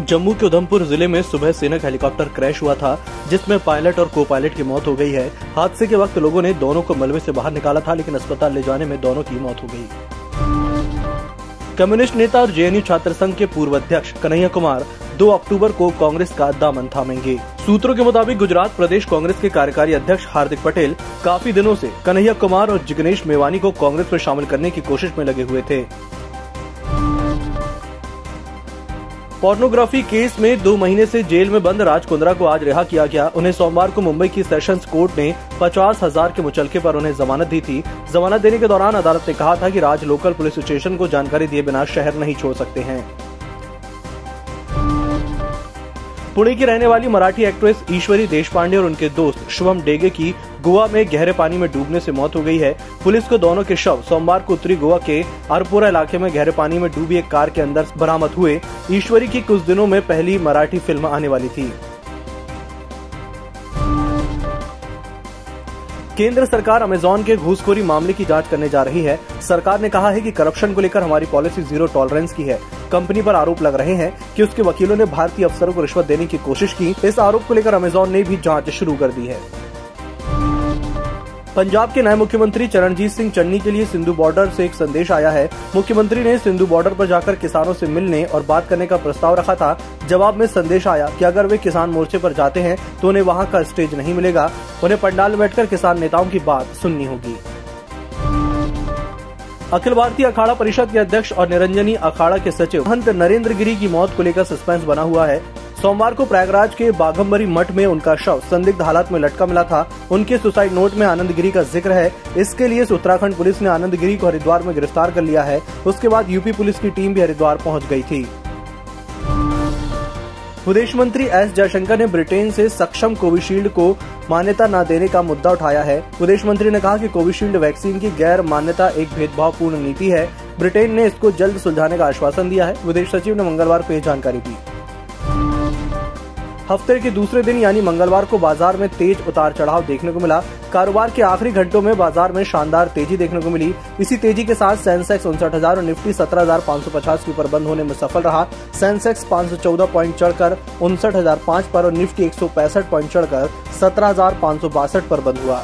जम्मू के उधमपुर ज़िले में सुबह सेनक हेलीकॉप्टर क्रैश हुआ था, जिसमें पायलट और को पायलट की मौत हो गई है। हादसे के वक्त लोगों ने दोनों को मलबे से बाहर निकाला था, लेकिन अस्पताल ले जाने में दोनों की मौत हो गई। कम्युनिस्ट नेता और जेएनयू छात्र संघ के पूर्व अध्यक्ष कन्हैया कुमार 2 अक्टूबर को कांग्रेस का दामन थामेंगे। सूत्रों के मुताबिक गुजरात प्रदेश कांग्रेस के कार्यकारी अध्यक्ष हार्दिक पटेल काफ़ी दिनों से कन्हैया कुमार और जिग्नेश मेवानी को कांग्रेस में शामिल करने की कोशिश में लगे हुए थे। पोर्नोग्राफी केस में दो महीने से जेल में बंद राज कुंद्रा को आज रिहा किया गया। उन्हें सोमवार को मुंबई की सेशंस कोर्ट ने पचास हज़ार के मुचलके पर उन्हें जमानत दी थी। जमानत देने के दौरान अदालत ने कहा था कि राज लोकल पुलिस स्टेशन को जानकारी दिए बिना शहर नहीं छोड़ सकते हैं। पुणे की रहने वाली मराठी एक्ट्रेस ईश्वरी देशपांडे और उनके दोस्त शुभम डेगे की गोवा में गहरे पानी में डूबने से मौत हो गई है। पुलिस को दोनों के शव सोमवार को उत्तरी गोवा के अरपुरा इलाके में गहरे पानी में डूबी एक कार के अंदर बरामद हुए। ईश्वरी की कुछ दिनों में पहली मराठी फ़िल्म आने वाली थी। केंद्र सरकार अमेजोन के घूसखोरी मामले की जाँच करने जा रही है। सरकार ने कहा है कि करप्शन को लेकर हमारी पॉलिसी ज़ीरो टॉलरेंस की है। कंपनी पर आरोप लग रहे हैं कि उसके वकीलों ने भारतीय अफसरों को रिश्वत देने की कोशिश की। इस आरोप को लेकर अमेजोन ने भी जाँच शुरू कर दी है। पंजाब के नए मुख्यमंत्री चरणजीत सिंह चन्नी के लिए सिंधु बॉर्डर से एक संदेश आया है। मुख्यमंत्री ने सिंधु बॉर्डर पर जाकर किसानों से मिलने और बात करने का प्रस्ताव रखा था। जवाब में संदेश आया कि अगर वे किसान मोर्चे पर जाते हैं तो उन्हें वहाँ का स्टेज नहीं मिलेगा। उन्हें पंडाल में बैठकर किसान नेताओं की बात सुननी होगी। अखिल भारतीय अखाड़ा परिषद के अध्यक्ष और निरंजनी अखाड़ा के सचिव महंत नरेंद्र गिरी की मौत को लेकर सस्पेंस बना हुआ है। सोमवार को प्रयागराज के बाघम्बरी मठ में उनका शव संदिग्ध हालात में लटका मिला था। उनके सुसाइड नोट में आनंद गिरी का ज़िक्र है। इसके लिए उत्तराखंड पुलिस ने आनंद गिरी को हरिद्वार में गिरफ़्तार कर लिया है। उसके बाद यूपी पुलिस की टीम भी हरिद्वार पहुँच गई थी। विदेश मंत्री एस जयशंकर ने ब्रिटेन से सक्षम कोविशील्ड को मान्यता न देने का मुद्दा उठाया है। विदेश मंत्री ने कहा कि कोविशील्ड वैक्सीन की गैर मान्यता एक भेदभावपूर्ण नीति है। ब्रिटेन ने इसको जल्द सुलझाने का आश्वासन दिया है। विदेश सचिव ने मंगलवार को यह जानकारी दी। हफ़्ते के दूसरे दिन यानी मंगलवार को बाज़ार में तेज उतार चढ़ाव देखने को मिला। कारोबार के आखिरी घंटों में बाज़ार में शानदार तेज़ी देखने को मिली। इसी तेज़ी के साथ सेंसेक्स उनसठ हज़ार और निफ्टी सत्रह हज़ार पाँच सौ पचास के ऊपर बंद होने में सफल रहा। सेंसेक्स पाँच सौ चौदह प्वाइंट चढ़कर उनसठ हज़ार पाँच पर और निफ्टी एक सौ पैंसठ प्वाइंट चढ़कर सत्रह हज़ार पाँच सौ बासठ पर बंद हुआ।